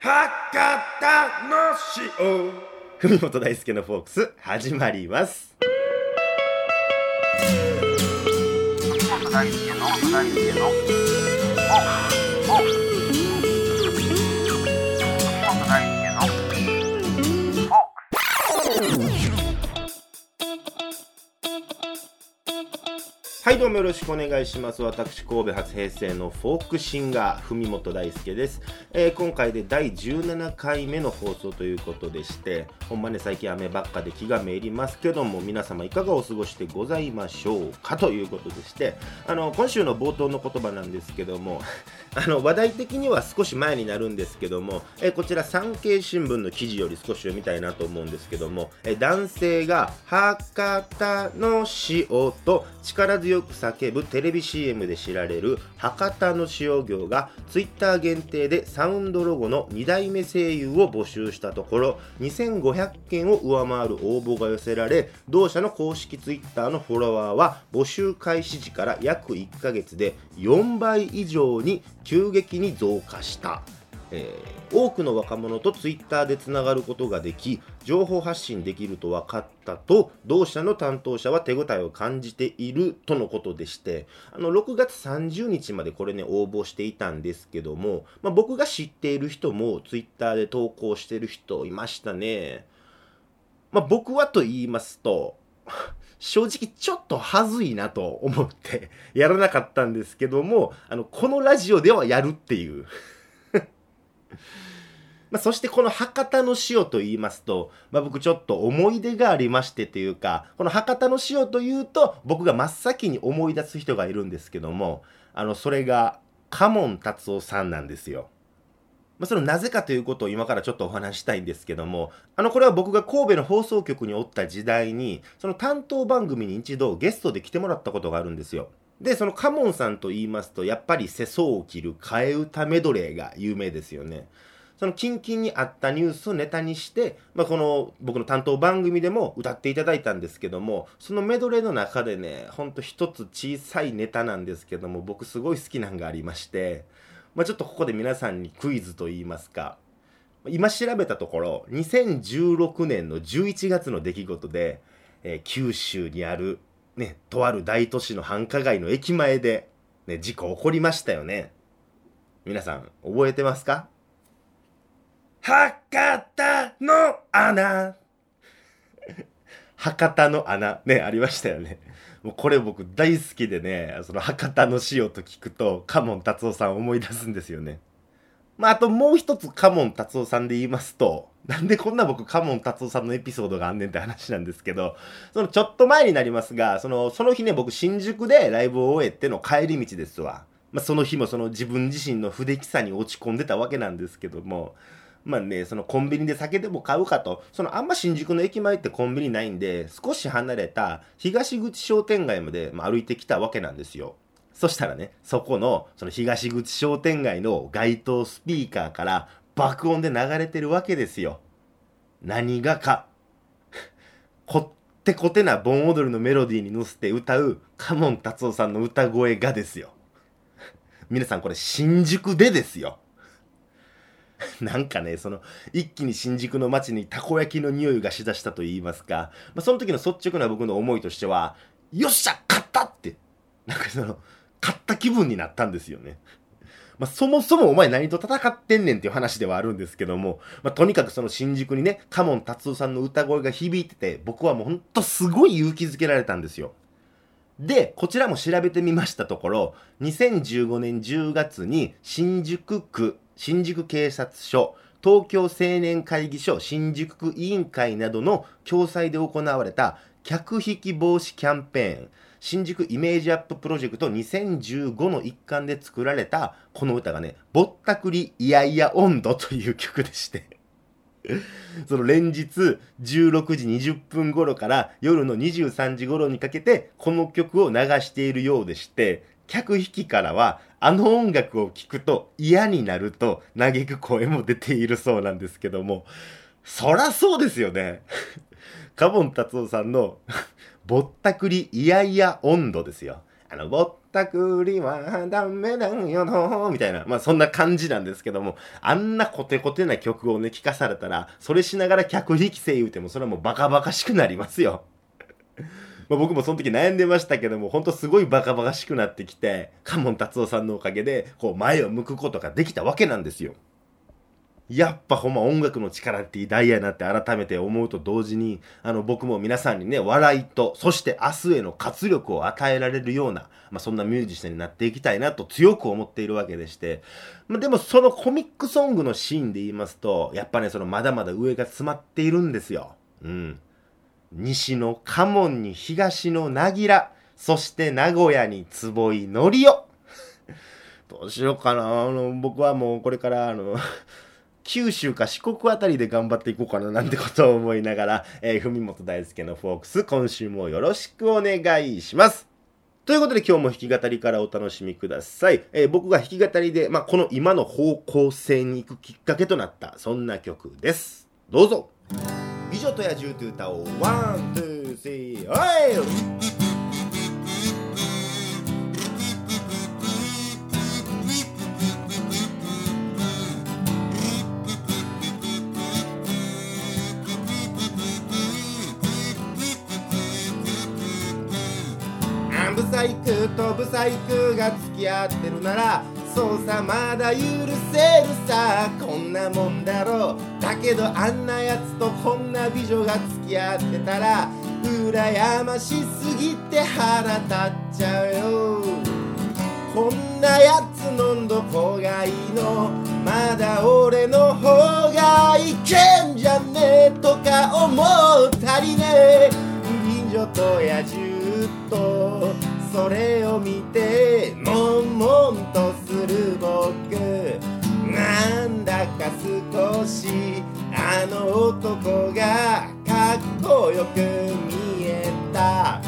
博多の塩。文本大輔の FOLKS 始まります。本大輔の大輔の FOLKS FOLKS 本大輔のフォークどうもよろしくお願いします。私神戸発平成のフォークシンガー文本大輔です、えー今回で第17回目の放送ということでしてほんまね最近雨ばっかで気がめいりますけども皆様いかがお過ごしでございましょうかということでしてあの今週の冒頭の言葉なんですけども あの話題的には少し前になるんですけども、えーこちら産経新聞の記事より少し読みたいなと思うんですけども、えー男性が博多の塩と力強く叫ぶテレビ CM で知られる博多の塩業がツイッター限定でサウンドロゴの2代目声優を募集したところ2500件を上回る応募が寄せられ同社の公式ツイッターのフォロワーは募集開始時から約1ヶ月で4倍以上に急激に増加した。えー多くの若者とツイッターでつながることができ情報発信できると分かったと同社の担当者は手応えを感じているとのことでしてあの6月30日までこれね応募していたんですけども、まあ、僕が知っている人もツイッターで投稿してる人いましたね、まあ、僕はと言いますと 正直ちょっと恥ずいなと思ってやらなかったんですけどもあのこのラジオではやるっていう。まあ、そしてこの博多の塩と言いますと、まあ、僕ちょっと思い出がありましてというか、この博多の塩というと、僕が真っ先に思い出す人がいるんですけども、あの、それが、カモン達夫さんなんですよ。まあ、そのなぜかということを今からちょっとお話ししたいんですけども、あの、これは僕が神戸の放送局におった時代に、その担当番組に一度ゲストで来てもらったことがあるんですよ。で、そのカモンさんと言いますと、やっぱり世相を切る替え歌メドレーが有名ですよね。そのキンキンにあったニュースをネタにして、まあ、この僕の担当番組でも歌っていただいたんですけども、そのメドレーの中でね、ほんと一つ小さいネタなんですけども、僕すごい好きなんがありまして、まあ、ちょっとここで皆さんにクイズと言いますか、今調べたところ、2016年の11月の出来事で、えー九州にある、ね、とある大都市の繁華街の駅前で、ね、事故起こりましたよね。皆さん、覚えてますか？博多の穴。博多の穴。ねありましたよね。もうこれ僕大好きでねその博多の塩と聞くとカモン達夫さん思い出すんですよね。まああともう一つカモン達夫さんで言いますとなんでこんな僕カモン達夫さんのエピソードがあんねんって話なんですけどそのちょっと前になりますがそのその日ね僕新宿でライブを終えての帰り道ですわまあ、その日もその自分自身の不出来さに落ち込んでたわけなんですけどもまあね、そのコンビニで酒でも買うかと、そのあんま新宿の駅前ってコンビニないんで、少し離れた東口商店街まで、まあ、歩いてきたわけなんですよ。そしたらね、そこの、その東口商店街の街頭スピーカーから爆音で流れてるわけですよ。何がか。こってこてな盆踊りのメロディーに乗せて歌うカモン達夫さんの歌声がですよ。皆さんこれ新宿でですよ。なんかね、その、一気に新宿の街にたこ焼きの匂いがしだしたと言いますか、まあ、その時の率直な僕の思いとしては、よっしゃ勝ったって、なんかその、勝った気分になったんですよね。まあ、そもそもお前何と戦ってんねんっていう話ではあるんですけども、まあ、とにかくその新宿にね、カモン達夫さんの歌声が響いてて、僕はもうほんとすごい勇気づけられたんですよ。で、こちらも調べてみましたところ、2015年10月に新宿区、新宿警察署、東京青年会議所新宿区委員会などの共催で行われた客引き防止キャンペーン、新宿イメージアッププロジェクト2015の一環で作られたこの歌がね、ぼったくりいやいや温度という曲でして。その連日16時20分頃から夜の23時頃にかけてこの曲を流しているようでして客引きからはあの音楽を聴くと嫌になると嘆く声も出ているそうなんですけどもそらそうですよね カボン達夫さんのぼったくりいやいや温度ですよあの、ぼったくりはダメだよの、みたいな、まあそんな感じなんですけども、あんなコテコテな曲をね、聴かされたら、それしながら客引きせ言うても、それはもうバカバカしくなりますよ。ま僕もその時悩んでましたけども、ほんとすごいバカバカしくなってきて、カモン達夫さんのおかげで、こう前を向くことができたわけなんですよ。やっぱほんま音楽の力って偉大やなって改めて思うと同時に、あの僕も皆さんにね、笑いと、そして明日への活力を与えられるような、まあそんなミュージシャンになっていきたいなと強く思っているわけでして、まあでもそのコミックソングのシーンで言いますと、やっぱね、そのまだまだ上が詰まっているんですよ。うん。西の家門に東のなぎら、そして名古屋に坪井のりお。どうしようかな。あの、僕はもうこれからあの、九州か四国あたりで頑張っていこうかななんてことを思いながら、えー、文本大輔の FOLKS、今週もよろしくお願いします。ということで今日も弾き語りからお楽しみください。えー、僕が弾き語りで、まあ、この今の方向性に行くきっかけとなった、そんな曲です。どうぞ。美女と野獣という歌を、ワン、ツー、スリー、おいブサイクとブサイクが付き合ってるならそうさまだ許せるさ。こんなもんだろう。だけどあんなやつとこんな美女が付き合ってたら羨ましすぎて腹立っちゃうよ。こんなやつのんどこがいいの？まだ俺の方がいけんじゃねえとか思ったりね。美女と野獣それを見て悶々とする僕。なんだか少しあの男がかっこよく見えた。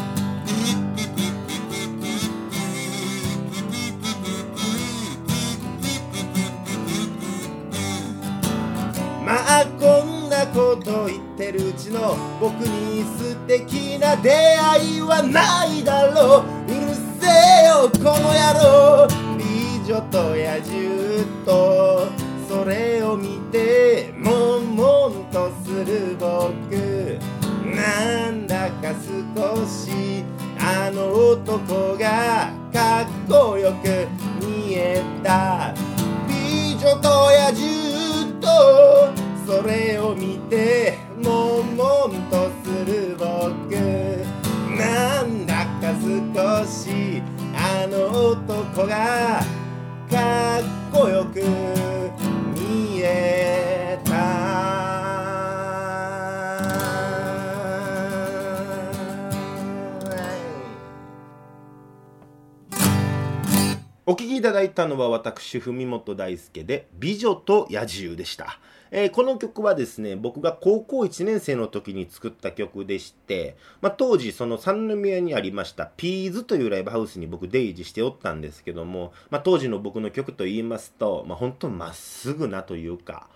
まあこんなこと言ってるうちの僕に素敵な出会いはないだろう。この野郎美女と野獣とそれを見て悶々とする僕。なんだか少しあの男がかっこよく見えた。美女と野獣とそれを見てこがかっこよく見えた。お聴きいただいたのは私文本大輔で「美女と野獣」でした。えー、この曲はですね、僕が高校1年生の時に作った曲でして、まあ、当時その三宮にありましたピーズというライブハウスに僕出入りしておったんですけども、まあ、当時の僕の曲と言いますと、まあ、本当まっすぐなというか、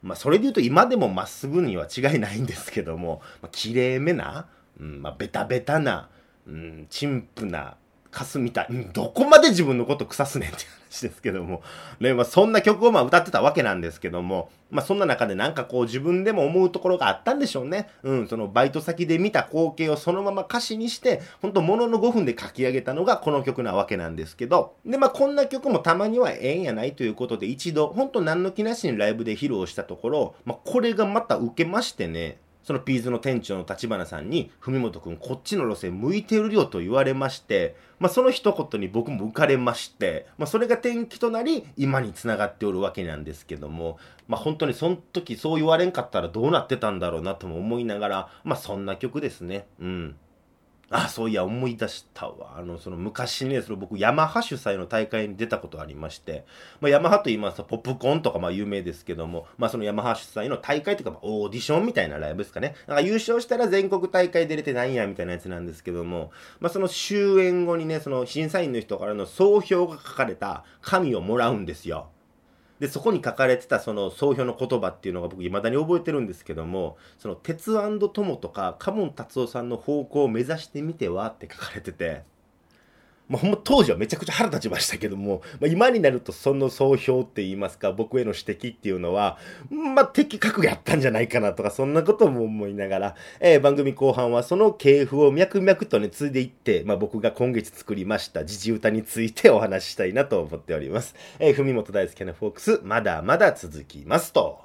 まあ、それで言うと今でもまっすぐには違いないんですけども、まあ、綺麗めな、うんまあ、ベタベタな、うん、陳腐な、かすみたい、どこまで自分のこと腐すねんって話ですけども、ね、まあ、そんな曲をまあ歌ってたわけなんですけども、まあ、そんな中でなんかこう自分でも思うところがあったんでしょうね。うん、そのバイト先で見た光景をそのまま歌詞にして、ほんとものの5分で書き上げたのがこの曲なわけなんですけど、で、まあ、こんな曲もたまにはええんやないということで一度、ほんと何の気なしにライブで披露したところ、まあ、これがまた受けましてね、そのピーズの店長の立花さんに、文本くんこっちの路線向いてるよと言われまして、まあその一言に僕も浮かれまして、まあそれが転機となり、今につながっておるわけなんですけども、まあ本当にその時そう言われんかったらどうなってたんだろうなとも思いながら、まあそんな曲ですね。うん。あ、そういや、思い出したわ。あの、その昔ね、その僕、ヤマハ主催の大会に出たことありまして、まあ、ヤマハと言いますと、ポップコーンとか、まあ、有名ですけども、まあ、そのヤマハ主催の大会というか、まあ、オーディションみたいなライブですかね。なんか優勝したら全国大会出れてないや、みたいなやつなんですけども、まあ、その終演後にね、その審査員の人からの総評が書かれた紙をもらうんですよ。で、そこに書かれてたその総評の言葉っていうのが僕いまだに覚えてるんですけども、その鉄友とかカモン達夫さんの方向を目指してみてはって書かれてて、まあ、当時はめちゃくちゃ腹立ちましたけども、まあ、今になるとその総評って言いますか、僕への指摘っていうのは、まあ、的確やったんじゃないかなとか、そんなことも思いながら、えー番組後半はその系譜を脈々とね、継いでいって、まあ、僕が今月作りました時事歌についてお話ししたいなと思っております。えー、文元大輔のフォークス、まだまだ続きますと。